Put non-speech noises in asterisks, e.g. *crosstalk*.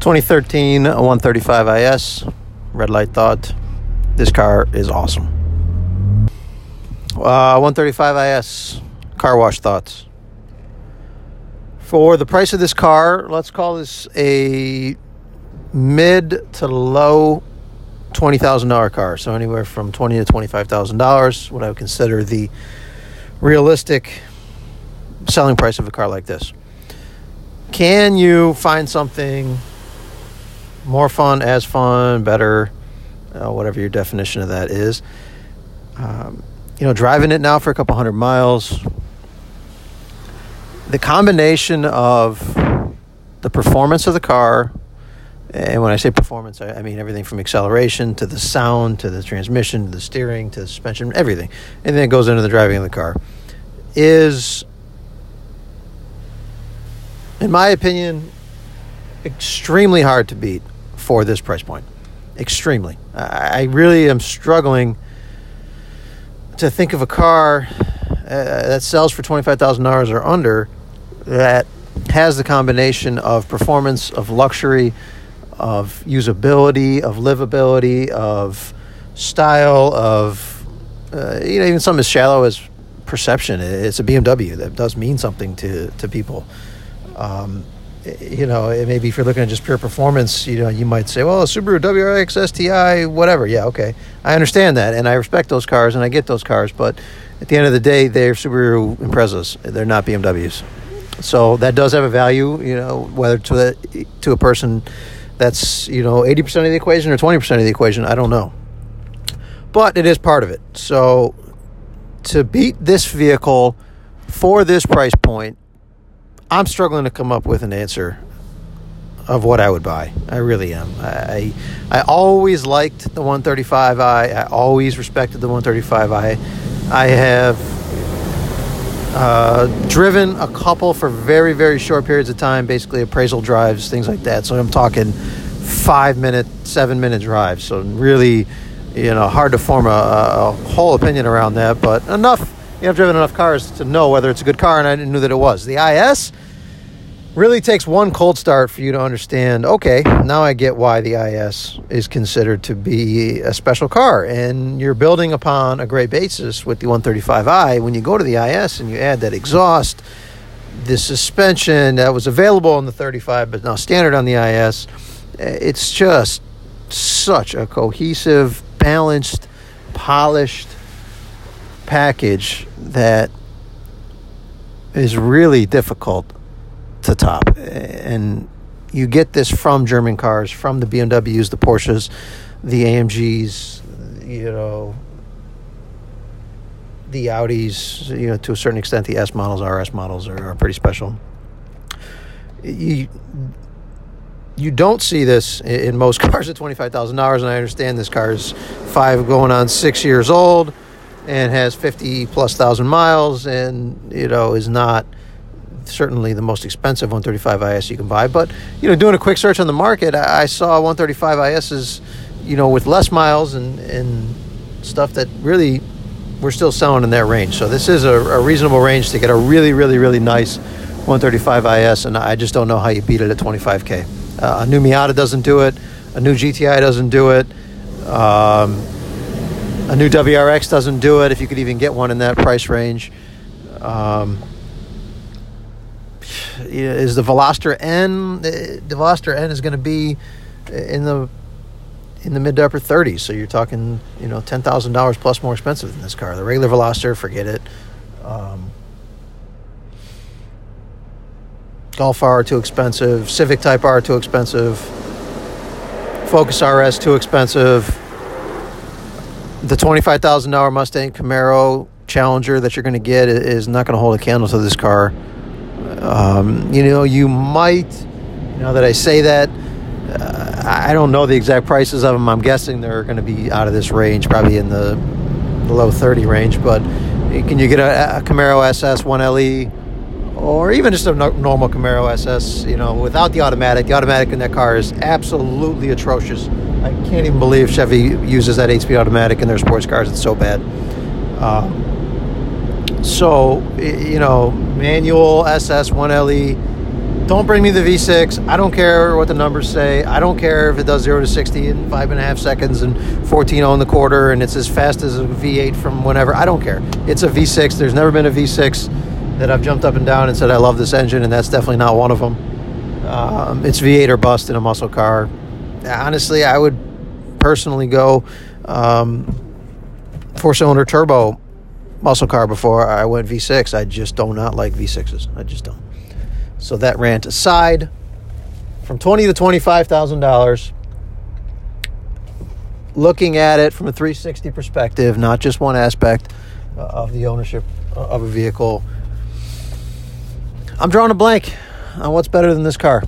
2013 135 IS, red light thought. This car is awesome. Uh, 135 IS, car wash thoughts. For the price of this car, let's call this a mid to low $20,000 car. So anywhere from twenty to $25,000, what I would consider the realistic selling price of a car like this. Can you find something more fun, as fun, better, uh, whatever your definition of that is? Um, you know, driving it now for a couple hundred miles, the combination of the performance of the car, and when I say performance, I, I, mean everything from acceleration to the sound to the transmission to the steering to the suspension, everything, and then it goes into the driving of the car, is in my opinion, extremely hard to beat for this price point. Extremely. I really am struggling to think of a car uh, that sells for $25,000 or under that has the combination of performance, of luxury, of usability, of livability, of style, of uh, you know even something as shallow as perception. It's a BMW that does mean something to to people. Um, you know, eh, maybe if you're looking at just pure performance, you know, you might say, well, a Subaru WRX STI, whatever. Yeah, okay. I understand that, and I respect those cars, and I get those cars, but at the end of the day, they're Subaru Imprezas. They're not BMWs. So that does have a value, you know, whether to the, to a person that's, you know, 80% of the equation or 20% of the equation, I don't know. But it is part of it. So to beat this vehicle for this price point, I'm struggling to come up with an answer of what I would buy. I really am. I I always liked the 135i. I always respected the 135i. I have uh, driven a couple for very very short periods of time, basically appraisal drives, things like that. So I'm talking five minute, seven minute drives. So really, you know, hard to form a, a whole opinion around that, but enough you know, I've driven enough cars to know whether it's a good car, and I knew that it was. The IS really takes one cold start for you to understand okay, now I get why the IS is considered to be a special car. And you're building upon a great basis with the 135i. When you go to the IS and you add that exhaust, the suspension that was available on the 35 but now standard on the IS, it's just such a cohesive, balanced, polished package that is really difficult to top. And you get this from German cars, from the BMWs, the Porsches, the AMGs, you know, the Audis, you know, to a certain extent, the S models, RS models are, are pretty special. You you don't see this in most *laughs* cars at twenty five thousand dollars, and I understand this car is five going on six years old and has 50 plus thousand miles and you know is not certainly the most expensive 135 IS you can buy but you know doing a quick search on the market I, saw 135 ISs you know with less miles and and stuff that really we're still selling in that range. So this is a, a reasonable range to get a really really really nice 135 IS and I just don't know how you beat it at 25k uh, a new Miata doesn't do it. A new GTI doesn't do it. Um, a new WRX doesn't do it. If you could even get one in that price range, um, is the Veloster N? The Veloster N is going to be in the in the mid to upper 30s. So you're talking, you know, ten thousand dollars plus more expensive than this car. The regular Veloster, forget it. Um, Golf R too expensive. Civic Type R too expensive. Focus RS too expensive the twenty-five thousand dollar Mustang Camaro Challenger that you're going to get is not going to hold a candle to this car. Um, you know, you might. Now that I say that, uh, I don't know the exact prices of them. I'm guessing they're going to be out of this range, probably in the low 30 range. But can you get a, a Camaro SS 1LE? or even just a normal Camaro SS, you know, without the automatic. The automatic in that car is absolutely atrocious. I can't even believe Chevy uses that 8-speed automatic in their sports cars. It's so bad. Um, so, you know, manual SS 1LE Don't bring me the V6. I don't care what the numbers say. I don't care if it does 0 to 60 in five and a half seconds and 14 on the quarter and it's as fast as a V8 from whenever. I don't care. It's a V6. There's never been a V6 that I've jumped up and down and said, I love this engine, and that's definitely not one of them. Um, it's V8 or bust in a muscle car. Honestly, I would personally go um, four cylinder turbo muscle car before I went V6. I just do not like V6s. I just don't. So that rant aside, from twenty to twenty-five thousand dollars, looking at it from a 360 perspective, not just one aspect uh, of the ownership of a vehicle, I'm drawing a blank on what's better than this car.